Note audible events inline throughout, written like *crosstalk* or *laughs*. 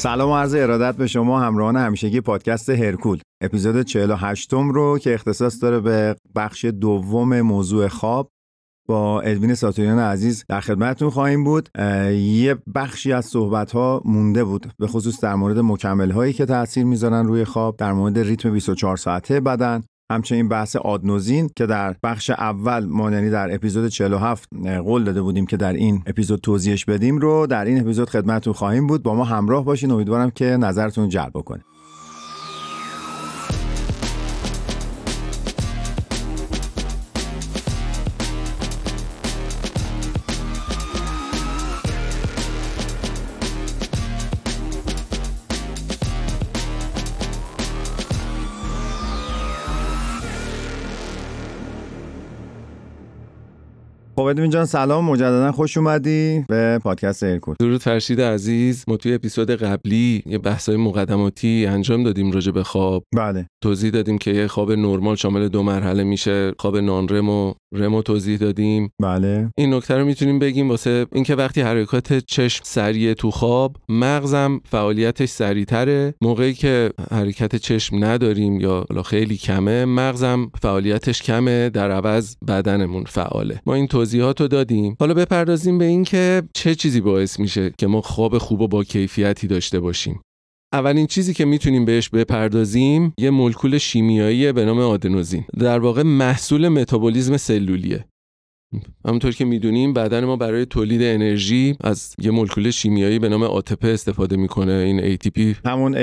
سلام و عرض ارادت به شما همراهان همیشگی پادکست هرکول. اپیزود 48 م رو که اختصاص داره به بخش دوم موضوع خواب با ادوین ساتوریان عزیز در خدمتتون خواهیم بود. یه بخشی از صحبت ها مونده بود به خصوص در مورد مکمل هایی که تاثیر می‌ذارن روی خواب در مورد ریتم 24 ساعته بدن همچنین بحث آدنوزین که در بخش اول ما یعنی در اپیزود 47 قول داده بودیم که در این اپیزود توضیحش بدیم رو در این اپیزود خدمتتون خواهیم بود. با ما همراه باشین. امیدوارم که نظرتون جلب کنه ادوین جان سلام مجددا خوش اومدی به پادکست ایرکود درود فرشید عزیز. ما توی اپیزود قبلی یه بحثای مقدماتی انجام دادیم راجع به خواب. بله. توضیح دادیم که یه خواب نرمال شامل دو مرحله میشه خواب نان رمو رمو توضیح دادیم. بله. این نکته رو می‌تونیم بگیم واسه اینکه وقتی حرکات چشم سریع تو خواب مغزم فعالیتش سریعتره. موقعی که حرکت چشم نداریم یا خیلی کمه مغزم فعالیتش کمه در عوض بدنمون فعاله. ما این توضیحات رو دادیم. حالا بپردازیم به اینکه چه چیزی باعث میشه که ما خواب خوب و با کیفیتی داشته باشیم. اولین چیزی که می‌تونیم بهش بپردازیم یه مولکول شیمیایی به نام آدنوزین. در واقع محصول متابولیزم سلولیه. همونطور که می‌دونیم بدن ما برای تولید انرژی از یه مولکول شیمیایی به نام ATP استفاده می‌کنه. این ATP همون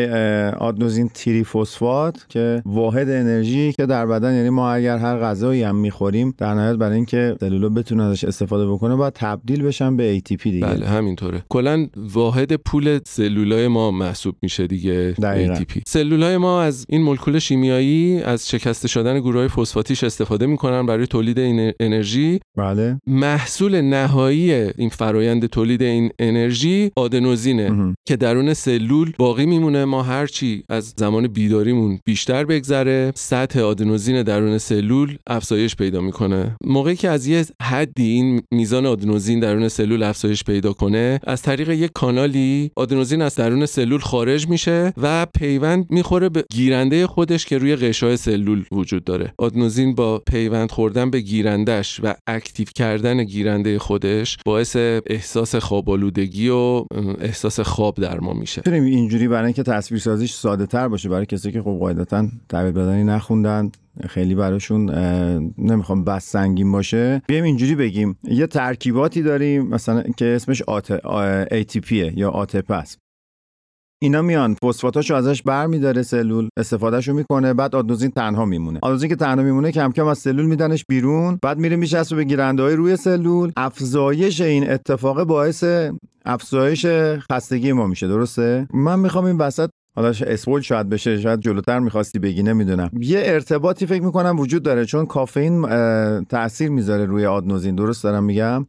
آدنوزین تیری فسفات که واحد انرژی که در بدن یعنی ما اگر هر غذایی هم می‌خوریم در نهایت برای اینکه سلولا بتونه ازش استفاده بکنه باید تبدیل بشن به ATP دیگه. بله همینطوره. کلا واحد پول سلولای ما محسوب میشه دیگه دقیقا. ATP سلولای ما از این مولکول شیمیایی از شکسته شدن گروه فسفاتیش استفاده می‌کنن برای تولید این انرژی. بله. محصول نهایی این فرایند تولید این انرژی آدنوزینه مهم. که درون سلول باقی میمونه. ما هرچی از زمان بیداریمون بیشتر بگذره سطح آدنوزین درون سلول افزایش پیدا می‌کنه. موقعی که از یه حدی این میزان آدنوزین درون سلول افزایش پیدا کنه از طریق یک کانالی آدنوزین از درون سلول خارج میشه و پیوند می‌خوره به گیرنده خودش که روی غشای سلول وجود داره. آدنوزین با پیوند خوردن به گیرندش و active کردن گیرنده خودش باعث احساس خوابالودگی و احساس خواب در ما میشه. اینجوری برای اینکه تصویر سازیش ساده تر باشه برای کسی که خب قاعدتا تربیت بدنی نخوندن خیلی براشون نمی‌خوام بس سنگین باشه. بیایم اینجوری بگیم یه ترکیباتی داریم مثلا که اسمش ATP یا آتپ است اینا میان فسفاتاشو ازش برمیداره سلول استفادهشو می‌کنه بعد آدنوزین تنها میمونه. آدنوزین که تنها میمونه کم کم از سلول میدنش بیرون بعد میره میچسبه به گیرنده های روی سلول. افزایش این اتفاق باعث افزایش خستگی ما میشه درسته؟ من می‌خوام این وسط حالا اسپول شاید بشه شاید جلوتر می‌خواستی بگی نمی‌دونم. یه ارتباطی فکر می‌کنم وجود داره چون کافئین تاثیر می‌ذاره روی آدنوزین درست دارم میگم؟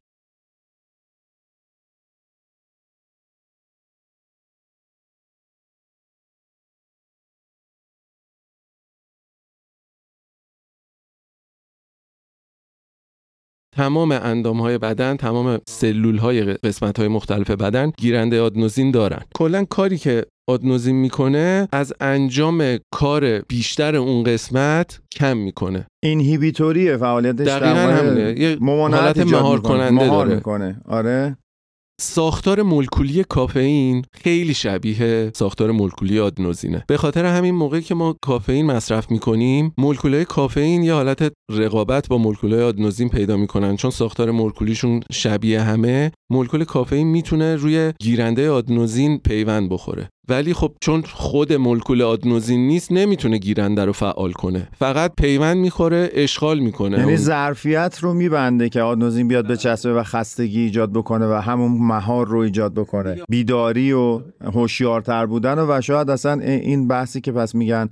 تمام اندام های بدن تمام سلول های قسمت های مختلف بدن گیرنده آدنوزین دارن. کلا کاری که آدنوزین می‌کنه از انجام کار بیشتر اون قسمت کم می‌کنه. اینهیبیتوریه فعالیتش دقیقا همینه. یه مهار. کننده مهار داره. می‌کنه. آره. ساختار مولکولی کافئین خیلی شبیه ساختار مولکولی آدنوزینه. به خاطر همین موقعی که ما کافئین مصرف می‌کنیم مولکولهای کافئین یه حالت رقابت با مولکولهای آدنوزین پیدا می‌کنن. چون ساختار مولکولیشون شبیه همه مولکول کافئین می‌تونه روی گیرنده آدنوزین پیوند بخوره. ولی خب چون خود مولکول آدنوزین نیست نمی‌تونه گیرنده رو فعال کنه. فقط پیوند می‌خوره اشغال می‌کنه. یعنی ظرفیت رو میبنده که آدنوزین بیاد بچسبه و خستگی ایجاد بکنه و همون مهار رو ایجاد بکنه. بیداری و هوشیارتر بودن و, و شاید اصلا این بحثی که پس میگن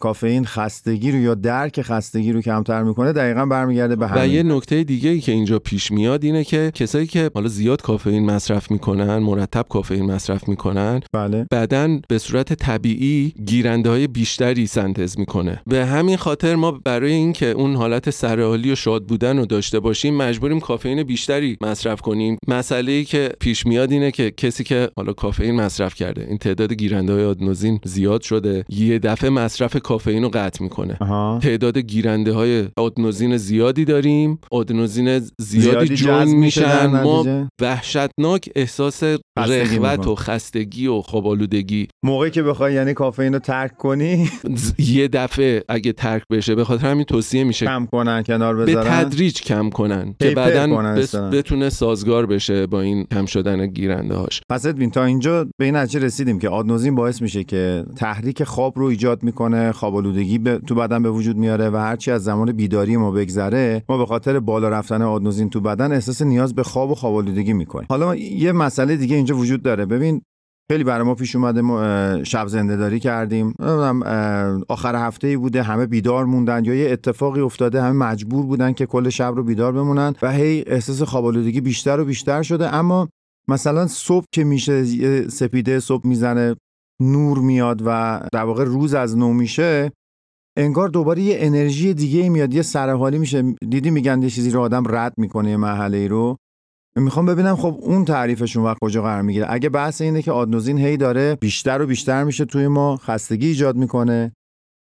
کافئین خستگی رو یا درک خستگی رو کمتر می‌کنه دقیقا برمیگرده به و همین. یه نکته دیگه ای که اینجا پیش میاد اینه که کسایی که حالا زیاد کافئین مصرف می‌کنن مرتب کافئین مصرف می‌کنن بله. بدن به صورت طبیعی گیرنده های بیشتری سنتز می‌کنه. به همین خاطر ما برای اینکه اون حالت سرحالی و شاد بودن رو داشته باشیم مجبوریم کافئین بیشتری مصرف کنیم. مسئله ای که پیش میاد اینه که کسی که حالا کافئین مصرف کرده این تعداد گیرنده های آدنوزین زیاد شده یه دفعه مصرف کافئین رو قطع می‌کنه. آها. تعداد گیرنده های آدنوزین زیادی داریم. آدنوزین زیادی, زیادی جون میشن. ما؟ وحشتناک احساس می‌کنه. و خستگی و خوابالودگی موقعی که بخوای یعنی کافئین رو ترک کنی؟ *laughs* یه دفعه اگه ترک بشه به خاطر همین توصیه میشه کم کنن کنار به بذارن؟ تدریج کم کنن که بعدا. بتونه سازگار بشه با این کم شدن گیرنده هاش پس ادوین تا اینجا به این نتیجه رسیدیم که آدنوزین باعث میشه که تحریک خواب رو ایجاد می‌کنه خواب آلودگی به تو بدن به وجود میاره و هرچی از زمان بیداری ما بگذره ما به خاطر بالا رفتن آدنوزین تو بدن احساس نیاز به خواب و خواب آلودگی می‌کنیم. حالا یه مسئله دیگه اینجا وجود داره. ببین خیلی برای ما پیش اومده ما شب زنده داری کردیم آخر هفته ای بوده همه بیدار موندن یا یه اتفاقی افتاده همه مجبور بودن که کل شب رو بیدار بمونن و هی احساس خواب آلودگی بیشتر و بیشتر شده. اما مثلا صبح که میشه سپیده صبح می‌زنه نور میاد و در واقع روز از نو میشه انگار دوباره یه انرژی دیگه میاد یه سرحالی میشه. دیدی میگن یه چیزی رو آدم رد می‌کنه یه محله رو. می‌خوام ببینم خب اون تعریفشون وقت کجا قرار می‌گیره. اگه بحث اینه که آدنوزین هی داره بیشتر و بیشتر میشه توی ما خستگی ایجاد می‌کنه.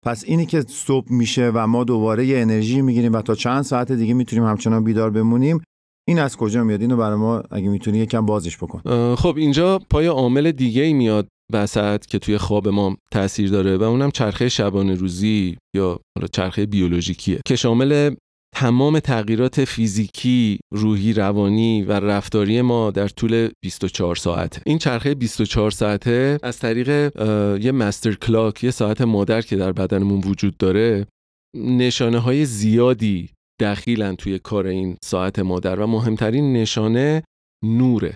پس اینی که صبح میشه و ما دوباره یه انرژی می‌گیریم و تا چند ساعت دیگه می‌تونیم همچنان بیدار بمونیم این از کجا میاد؟ اینو برای ما اگه می‌تونی یکم بازش بکن. خب اینجا پای عامل دیگه ای میاد وسط که توی خواب ما تاثیر داره و اونم چرخه شبانه روزی یا چرخه بیولوژیکیه که شامل تمام تغییرات فیزیکی، روحی، روانی و رفتاری ما در طول 24 ساعت. این چرخه 24 ساعته از طریق یه مستر کلاک، یه ساعت مادر که در بدنمون وجود داره، نشانه های زیادی دخیلن توی کار این ساعت مادر و مهمترین نشانه نوره.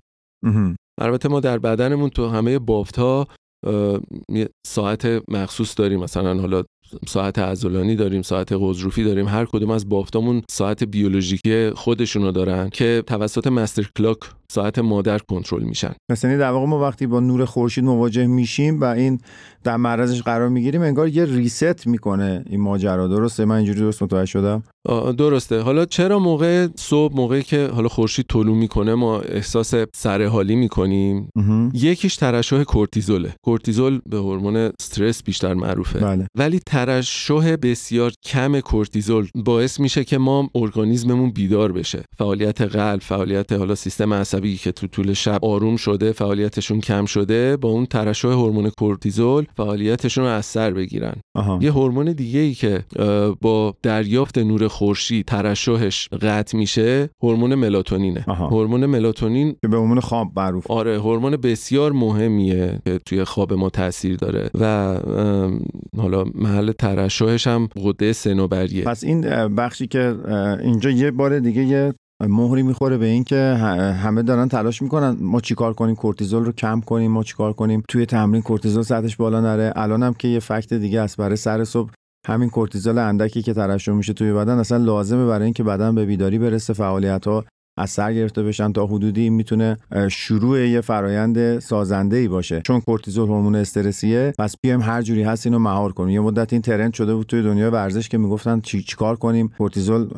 البته ما در بدنمون تو همه بافت ها یه ساعت مخصوص داریم مثلا حالا ساعت عضلانی داریم ساعت قضروفی داریم هر کدوم از بافتامون ساعت بیولوژیکی خودشونو دارن که توسط مستر کلاک ساعت مادر کنترل میشن. مثلا یعنی در واقع ما وقتی با نور خورشید مواجه میشیم و این در معرضش قرار می‌گیریم انگار یه reset می‌کنه این ماجرا. درسته؟ من اینجوری درست متوجه شدم؟ درسته. حالا چرا موقع صبح موقعی که حالا خورشید طلوع می‌کنه ما احساس سرحالی می‌کنیم. یکیش ترشح کورتیزوله. کورتیزول به هورمون استرس بیشتر معروفه. بله. ولی ترشح بسیار کم کورتیزول باعث میشه که ما ارگانیزممون بیدار بشه. فعالیت قلب فعالیت حالا سیستم عصبی که تو طول شب آروم شده فعالیتشون کم شده با اون ترشح هورمون کورتیزول فعالیتشون رو از سر بگیرن. آها. یه هورمون دیگه ای که با دریافت نور خورشید ترشحش قطع میشه هورمون ملاتونینه. هورمون ملاتونین که به عنوان خواب معروف. آره هورمون بسیار مهمیه که توی خواب ما تاثیر داره. و حالا محل ترشحش هم غده سنوبریه پس این بخشی که اینجا یه بار دیگه یه مهری می‌خوره به این که همه دارن تلاش می‌کنن ما چیکار کنیم کورتیزول رو کم کنیم ما چیکار کنیم. توی تمرین کورتیزول سطحش بالا نره. الان هم که یه فکت دیگه است برای سر صبح همین کورتیزول اندکی که ترشح میشه توی بدن اصلا لازمه برای اینکه بدن به بیداری برسه فعالیت ها از سر گرفته بشن تا حدودی می‌تونه شروع یه فرایند سازنده ای باشه. چون کورتیزول هورمون استرسیه پس بیایم هر جوری هست اینو مهار کنیم. یه مدت این ترند شده بود توی دنیای ورزش که می‌گفتن چی چیکار کنیم؟ کورتیزول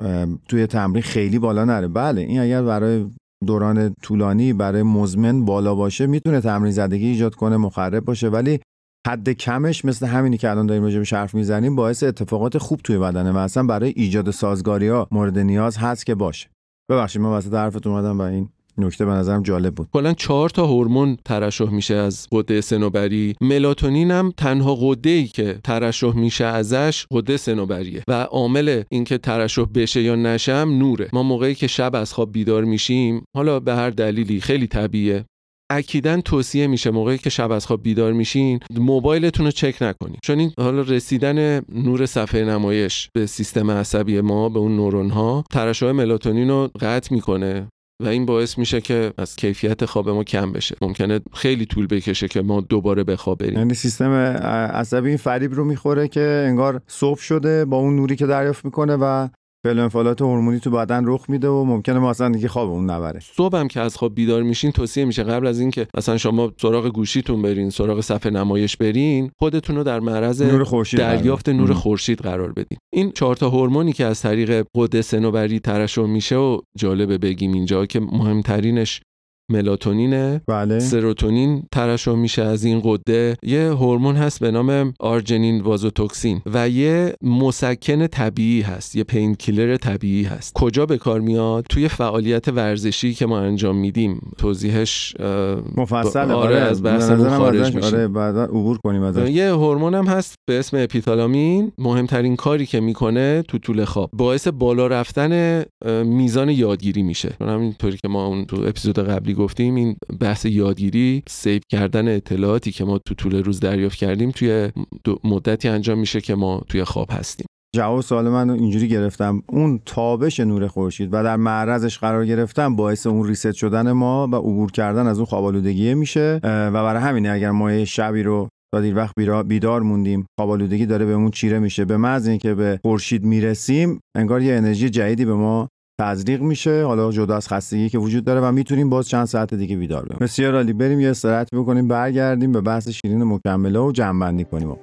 توی تمرین خیلی بالا نره. بله این اگر برای دوران طولانی برای مزمن بالا باشه می‌تونه تمرین زدگی ایجاد کنه مخرب باشه. ولی حد کمش مثل همینی که الان داریم راجبش حرف می‌زنیم باعث اتفاقات خوب توی بدنه و اصلا برای ایجاد سازگاری ها مورد نیاز هست که باشه. ببخشید من وسط حرفت اومدم و این نکته به نظرم جالب بود. کلا چهار تا هورمون ترشح میشه از غده سنوبری ملاتونین هم تنها غده ای که ترشح میشه ازش غده سنوبریه و عامل اینکه ترشح بشه یا نشه هم نوره. ما موقعی که شب از خواب بیدار میشیم حالا به هر دلیلی خیلی طبیعیه. اکیدا توصیه میشه موقعی که شب از خواب بیدار میشین موبایلتون رو چک نکنید چون این حالا رسیدن نور صفحه نمایش به سیستم عصبی ما به اون نورون ها ترشح ملاتونین رو قطع می‌کنه و این باعث میشه که از کیفیت خواب ما کم بشه. ممکنه خیلی طول بکشه که ما دوباره به خواب بریم. یعنی سیستم عصبی این فریب رو می‌خوره که انگار صبح شده با اون نوری که دریافت می‌کنه و فعل انفعالات هورمونی تو بدن رخ میده و ممکنه ما اصلا دیگه خوابمون نبره صبح هم که از خواب بیدار میشین توصیه میشه قبل از اینکه مثلا شما سراغ گوشیتون برین سراغ صفحه نمایش برین خودتون رو در معرض نور دریافت. نور. خورشید قرار بدین این چهار تا هورمونی که از طریق غده سنوبری ترشح میشه و جالبه بگیم اینجا که مهمترینش ملاتونینه بله. سروتونین ترشح میشه از این قده. یه هورمون هست به نام آرژنین وازوتوکسین و یه مسکن طبیعی هست یه پین کیلر طبیعی هست. کجا به کار میاد؟ توی فعالیت ورزشی که ما انجام میدیم. توضیحش مفصل آره از به بحثمون نظرم خارج میشه. آره بعدا عبور کنیم ازش. یه هورمون هم هست به اسم اپیتالامین. مهمترین کاری که می‌کنه تو طول خواب. باعث بالا رفتن میزان یادگیری میشه. همینطوری که ما اون تو اپیزود قبلی گفتیم این بحث یادگیری save کردن اطلاعاتی که ما تو طول روز دریافت کردیم توی مدتی انجام میشه که ما توی خواب هستیم. جواب سوال من اینجوری گرفتم. اون تابش نور خورشید و در معرضش قرار گرفتن باعث اون reset شدن ما و عبور کردن از اون خواب آلودگی میشه و برای همینه اگر ما شبی رو تا دیر وقت بیدار موندیم خواب آلودگی داره بهمون چیره میشه. به محض اینکه به خورشید می‌رسیم انگار یه انرژی جدیدی به ما تزریق میشه. حالا جدا از خستگی که وجود داره و می‌تونیم باز چند ساعت دیگه بیدار بمونیم. بسیار عالی. بریم یه استراحت بکنیم برگردیم به بحث شیرین مکمله و جمع کنیم.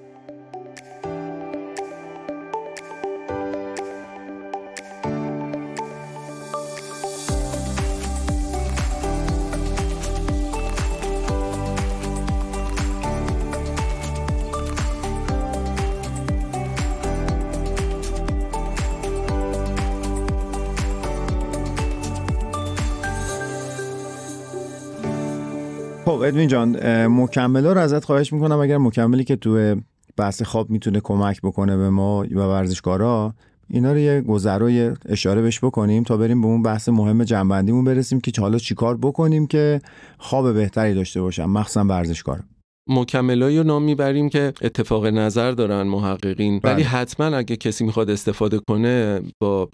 خب ادوین جان اه، مکمله رو ازت خواهش می‌کنم. اگر مکملی که تو بحث خواب می‌تونه کمک بکنه به ما و ورزشکارا اینا رو یه گذرا یه اشاره بهش بکنیم تا بریم به اون بحث مهم جنبندیمون برسیم که حالا چیکار بکنیم که خواب بهتری داشته باشم مخصوصا ورزشکار مکملایی رو نام می‌بریم که اتفاق نظر دارن محققین. بله. ولی حتما اگه کسی می‌خواد استفاده کنه با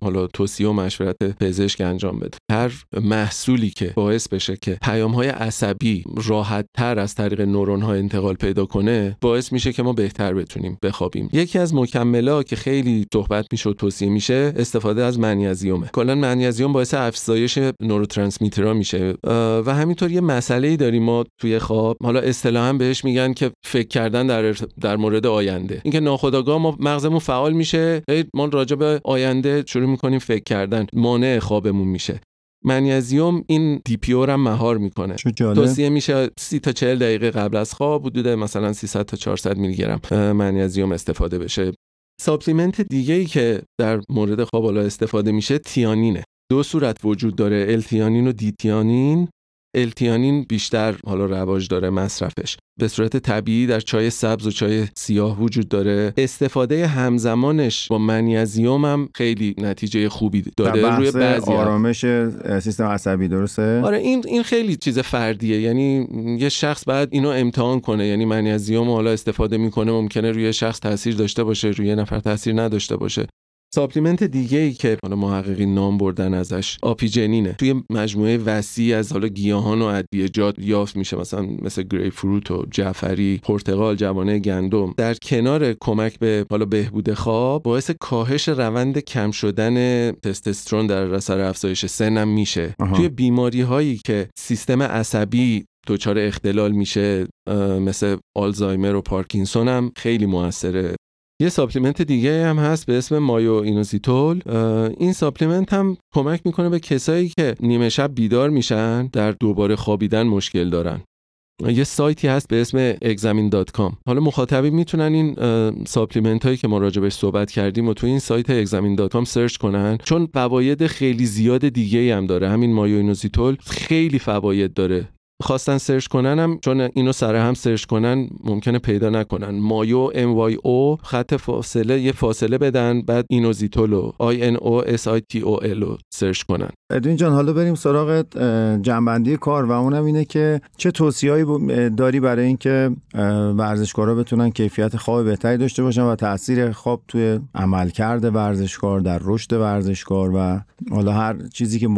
حالا توصیه و مشورت پزشک انجام بده. هر محصولی که باعث بشه که پیام های عصبی راحت تر از طریق نورون ها انتقال پیدا کنه باعث میشه که ما بهتر بتونیم بخوابیم. یکی از مکملا که خیلی صحبت میشه و توصیه میشه استفاده از منیزیومه. کلا منیزیوم باعث افزایش نوروترانسمیترها میشه. و همینطور یه مسئله ای داریم ما توی خواب. حالا اصطلاحا بهش میگن که فکر کردن در در مورد آینده. اینکه ناخودآگاه ما مغزمون فعال میشه ما راجع به آینده شروع می‌کنیم فکر کردن. مانع خوابمون میشه. منیزیوم این دی پی هم مهار می‌کنه. توصیه میشه 30 تا 40 دقیقه قبل از خواب حدود مثلا 300 تا 400 میلی گرم منیزیم استفاده بشه. supplement دیگه ای که در مورد خواب حالا استفاده میشه theanine ه. دو صورت وجود داره. L-theanine و D-theanine L-theanine بیشتر حالا رواج داره مصرفش. به صورت طبیعی در چای سبز و چای سیاه وجود داره. استفاده همزمانش با منیزیم هم خیلی نتیجه خوبی در داره روی بعضی آرامش سیستم عصبی درسته؟ آره این این خیلی چیز فردیه. یعنی یه شخص باید اینو امتحان کنه. یعنی منیزیم حالا استفاده می‌کنه ممکنه روی شخص تاثیر داشته باشه روی نفر تاثیر نداشته باشه. supplement دیگه ای که حالا محققین نام بردن ازش apigenin ه توی مجموعه وسیع از حالا گیاهان و ادویه‌جات یافت میشه. مثلا مثل گریپ فروت و جعفری پرتقال جوانه گندم. در کنار کمک به حالا بهبود خواب باعث کاهش روند کم شدن تستوسترون در اثر افزایش سنم میشه. آها. توی بیماری هایی که سیستم عصبی دچار اختلال میشه مثل آلزایمر و پارکینسون هم خیلی موثره. یه supplement دیگه هم هست به اسم myo-inositol این supplement هم کمک می‌کنه به کسایی که نیمه شب بیدار میشن در دوباره خوابیدن مشکل دارن. یه سایتی هست به اسم examine.com حالا مخاطبین می‌تونن این supplement هایی که ما راجبش صحبت کردیم و تو این سایت examine.com search کنن. چون فواید خیلی زیاد دیگه هم داره. همین myo-inositol خیلی فواید داره. خواستن search کنن هم چون اینو سر هم search کنن ممکنه پیدا نکنن. myo M Y O خط فاصله یه فاصله بدن بعد inositol و I N O S I T O L search کنن. ادوین جان حالا بریم سراغ جمع‌بندی کار و اونم اینه که چه توصیه‌ای داری برای اینکه ورزشکارا بتونن کیفیت خواب بهتری داشته باشن و تاثیر خواب توی عملکرد ورزشکار در رشد ورزشکار و حالا هر چیزی که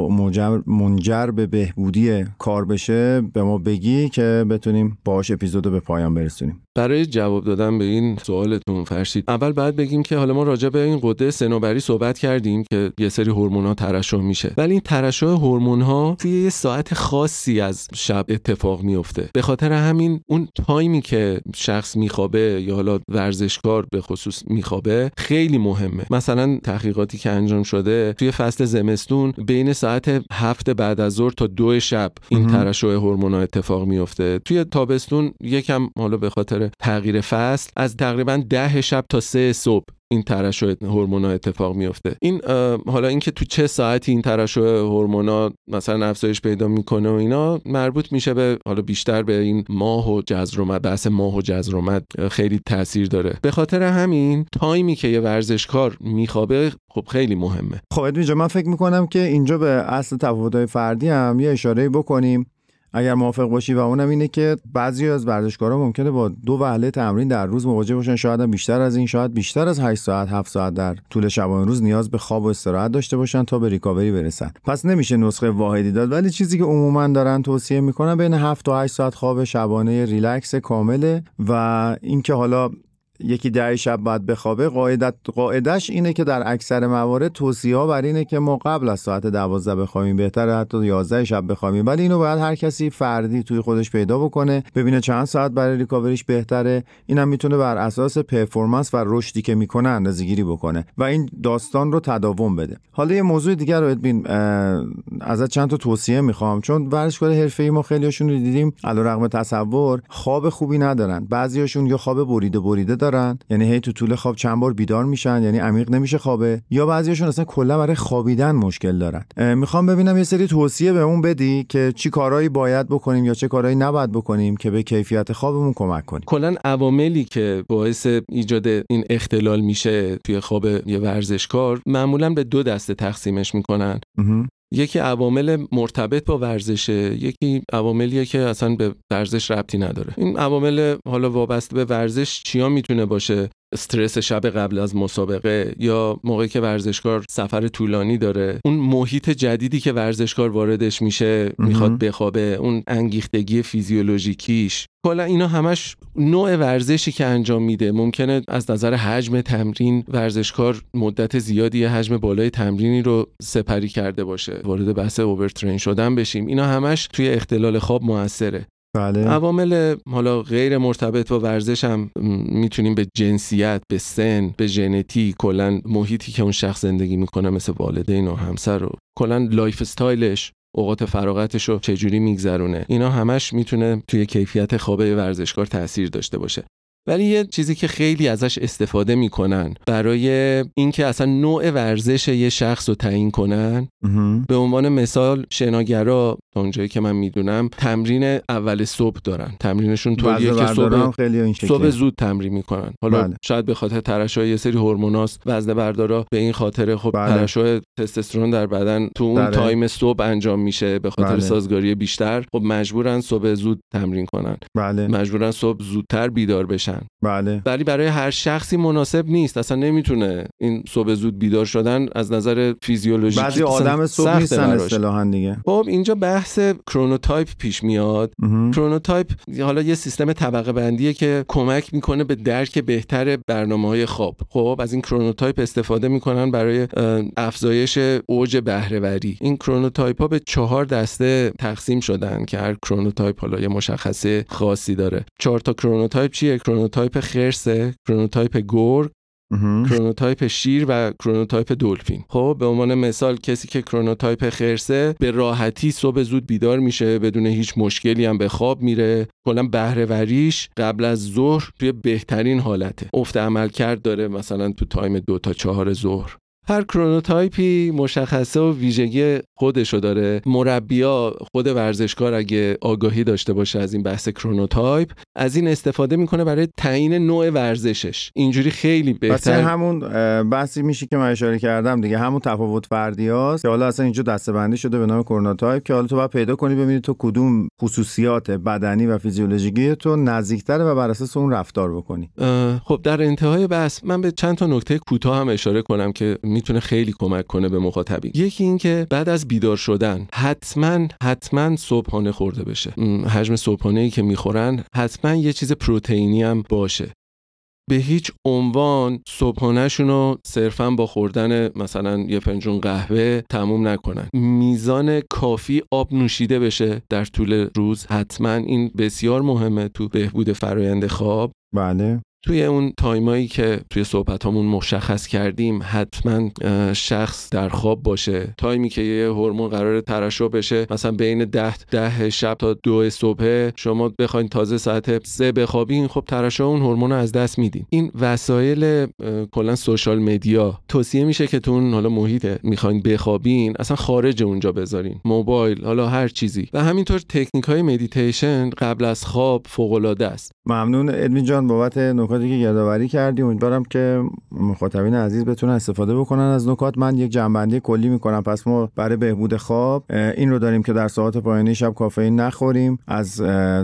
منجر به بهبودی کار بشه به ما بگی که بتونیم باهاش اپیزودو به پایان برسونیم. برای جواب دادن به این سوالتون فرشید اول بعد بگیم که حالا ما راجع به این قده سنوبری صحبت کردیم که یه سری هورمون‌ها ترشح میشه. ولی این ترشح هورمون‌ها توی یه ساعت خاصی از شب اتفاق میفته به خاطر همین اون تایمی که شخص میخوابه یا حالا ورزشکار به خصوص میخوابه خیلی مهمه. مثلا تحقیقاتی که انجام شده توی فصل زمستون بین ساعت هفت بعد از ظهر تا دو شب این ترشح هورمون‌ها اتفاق میفته توی تابستون یکم حالا به خاطر تغییر فصل از تقریبا ده شب تا سه صبح این ترشح هورمونا اتفاق میفته این حالا اینکه تو چه ساعتی این ترشح هورمونا مثلا افزایش پیدا می‌کنه و اینا مربوط میشه به حالا بیشتر به این ماه و جزرومت بحث ماه و جزرومت خیلی تاثیر داره. به خاطر همین تایمی که یه ورزشکار میخوابه خب خیلی مهمه. خب اینجا من فکر می‌کنم که اینجا به اصل تفاوت‌های فردی هم یه اشاره بکنیم. اگر موافق باشی و اونم اینه که بعضی از ورزشکارا ممکنه با دو وهله تمرین در روز مواجه باشن شاید بیشتر از این شاید بیشتر از 8 ساعت 7 ساعت در طول شبانه روز نیاز به خواب و استراحت داشته باشن تا به ریکاوری برسن. پس نمیشه نسخه واحدی داد ولی چیزی که عموما دارن توصیه می‌کنن بین 7 تا 8 ساعت خواب شبانه ریلکس کامله و اینکه حالا یکی ده شب بعد بخوابه قاعدت قاعدش اینه که در اکثر موارد توصیه ها بر اینه که ما قبل از ساعت 12 بخوابیم بهتره حتی 11 شب بخوابیم. ولی اینو باید هر کسی فردی توی خودش پیدا بکنه ببینه چند ساعت برای recovery ش بهتره. اینم می‌تونه بر اساس performance و رشدی که می‌کنه اندازه‌گیری بکنه و این داستان رو تداوم بده. حالا یه موضوع دیگر رو ادوین ازت چند تا توصیه می‌خوام. چون ورزشکار حرفه‌ای ما خیلیاشون رو دیدیم علیرغم تصور خواب خوبی ندارن. بعضیاشون یا خواب بریده بریده دارن یعنی هی تو طول خواب چند بار بیدار میشن یعنی عمیق نمیشه خوابه. یا بعضیاشون اصلا کلا برای خوابیدن مشکل دارن. می‌خوام ببینم یه سری توصیه به اون بدی که چی کارهایی باید بکنیم یا چه کارهایی نباید بکنیم که به کیفیت خوابمون کمک کنیم. کلا عواملی که باعث ایجاد این اختلال میشه توی خواب یه ورزشکار معمولا به دو دسته تقسیمش می‌کنن. یکی عوامل مرتبط با ورزشه یکی عواملیه که اصلا به ورزش ربطی نداره. این عوامل حالا وابسته به ورزش چیا می‌تونه باشه؟ استرس شب قبل از مسابقه یا موقعی که ورزشکار سفر طولانی داره اون محیط جدیدی که ورزشکار واردش میشه می‌خواد بخوابه اون انگیختگی فیزیولوژیکیش. کلا اینا همش نوع ورزشی که انجام میده. ممکنه از نظر حجم تمرین ورزشکار مدت زیادی حجم بالای تمرینی رو سپری کرده باشه. وارد بحث اوورترین شدن بشیم. اینا همش توی اختلال خواب موثره. بله. عوامل حالا غیر مرتبط با ورزش هم می‌تونیم به جنسیت به سن به ژنتیک کلا محیطی که اون شخص زندگی می‌کنه مثل والدین و همسر و کلا lifestyle ش اوقات فراغتش رو چجوری میگذرونه اینا همش می‌تونه توی کیفیت خواب ورزشکار تاثیر داشته باشه ولی یه چیزی که خیلی ازش استفاده می‌کنن برای اینکه اصلا نوع ورزش یه شخص رو تعیین کنن به عنوان مثال شناگرا تا اونجایی که من می‌دونم تمرین اول صبح دارن تمرینشون طوریه که صبح صبح زود تمرین می‌کنن حالا بله. شاید به خاطر ترشح یه سری هورموناست وزن بردارا به این خاطر خب بله. ترشح تستوسترون در بدن تو اون داره. تایم صبح انجام میشه به خاطر بله. سازگاری بیشتر خب مجبورن صبح زود تمرین کنن بله. مجبورن صبح زودتر بیدار بشن بله. ولی برای هر شخصی مناسب نیست. اصلا نمی‌تونه این صبح زود بیدار شدن از نظر فیزیولوژیکی بعضی آدم صبح نیستن اصطلاحا دیگه. خب اینجا بحث chronotype پیش میاد. chronotype حالا یه سیستم طبقه بندیه که کمک می‌کنه به درک بهتر برنامه های خواب. خب از این chronotype استفاده می‌کنن برای افزایش اوج بهرهوری. این chronotype ها به چهار دسته تقسیم شدن که هر chronotype حالا یه مشخصه خاصی داره. چهار تا chronotype چیه؟ chronotype خرسه chronotype گرگ chronotype شیر و chronotype دلفین. خب به عنوان مثال کسی که chronotype خرسه به راحتی صبح زود بیدار میشه بدون هیچ مشکلی هم به خواب میره. کلا بهرهوریش قبل از ظهر توی بهترین حالته. افت عملکرد داره مثلا تو time دو تا چهار ظهر. هر chronotype ی مشخصه و ویژگی خودشو داره. مربیا خود ورزشکار اگه آگاهی داشته باشه از این بحث chronotype از این استفاده می‌کنه برای تعیین نوع ورزشش. اینجوری خیلی بهتر همون بحثی میشه که من اشاره کردم دیگه. همون تفاوت فردی هاست که حالا اصلا اینجا دسته‌بندی شده به نام chronotype که حالا تو باید پیدا کنی ببینی تو کدوم خصوصیات بدنی و فیزیولوژیکی تو نزدیکتره و بر اساس اون رفتار بکنی. خب در انتهای بحث من به چند تا نکته کوتاه هم اشاره کنم که می‌تونه خیلی کمک کنه به مخاطبین. یکی این که بعد از بیدار شدن حتما حتما صبحانه خورده بشه. حجم صبحانه ای که می‌خورن حتما یه چیز پروتئینی هم باشه. به هیچ عنوان صبحانهشون رو صرفا با خوردن مثلا یه فنجون قهوه تموم نکنن. میزان کافی آب نوشیده بشه در طول روز. حتما این بسیار مهمه تو بهبود فرایند خواب. بله. توی اون time ایی که توی صحبت همون مشخص کردیم حتما شخص در خواب باشه. time ی که یه هورمون قرار ترشح بشه مثلا بین ده ده شب تا دو صبح شما بخواین تازه ساعت سه بخوابین خب ترشح اون هورمون رو از دست میدین. این وسایل کلا social media توصیه میشه که تو اون حالا محیط می‌خواین بخوابین اصلا خارج اونجا بذارین. موبایل حالا هر چیزی. و همینطور تکنیک های مدیتیشن قبل از خواب فوق العاده است. ممنون. ادوین جان بابت نکاتی که یادآوری کردی امیدوارم که مخاطبین عزیز بتونن استفاده بکنن از نکات. من یک جنبندی کلی می‌کنم. پس ما برای بهبود خواب این رو داریم که در ساعات پایانی شب کافئین نخوریم. از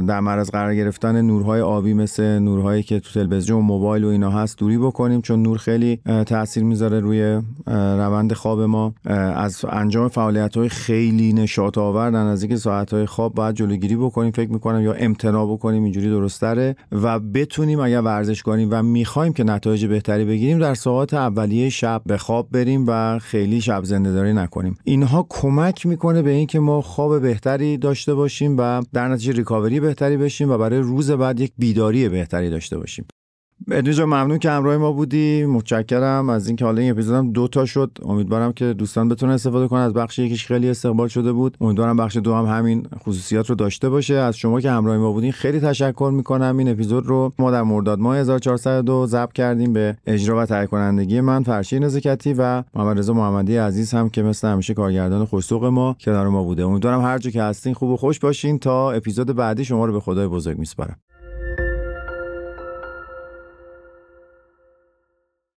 در معرض قرار گرفتن نورهای آبی مثل نورهایی که تو تلویزیون و موبایل و اینا هست دوری بکنیم چون نور خیلی تاثیر می‌ذاره روی روند خواب ما. از انجام فعالیت های خیلی نشاط آور در نزدیک ساعت های خواب باید جلوگیری بکنیم. فکر می‌کنم یا امتناع بکنیم اینجوری درستره و بتونیم اگر ورزش کنیم و می‌خوایم که نتایج بهتری بگیریم در ساعات اولیه شب به خواب بریم و خیلی شب زنده نکنیم. اینها کمک می‌کنه به اینکه ما خواب بهتری داشته باشیم و در نتیجه ریکاوری بهتری بشیم و برای روز بعد یک بیداری بهتری داشته باشیم. ادوین جان ممنون که همراه ما بودی. متشکرم. از اینکه حالا این اپیزودم دو تا شد. امیدوارم که دوستان بتونن استفاده کنن. از بخش یکیش خیلی استقبال شده بود. امیدوارم بخش دو هم همین خصوصیات رو داشته باشه. از شما که همراه ما بودین خیلی تشکر می‌کنم. این اپیزود رو ما در مرداد ماه 1402 ضبط کردیم به اجرا و تهیه کنندگی من فرشید نزاکتی و محمد رضا محمدی عزیز هم که مثل همیشه کارگردان خوش‌ذوق ما کنار ما بوده. امیدوارم هر جا که هستین خوب و خوش باشین. تا اپیزود بعدی شما رو به خدای بزرگ میسپارم.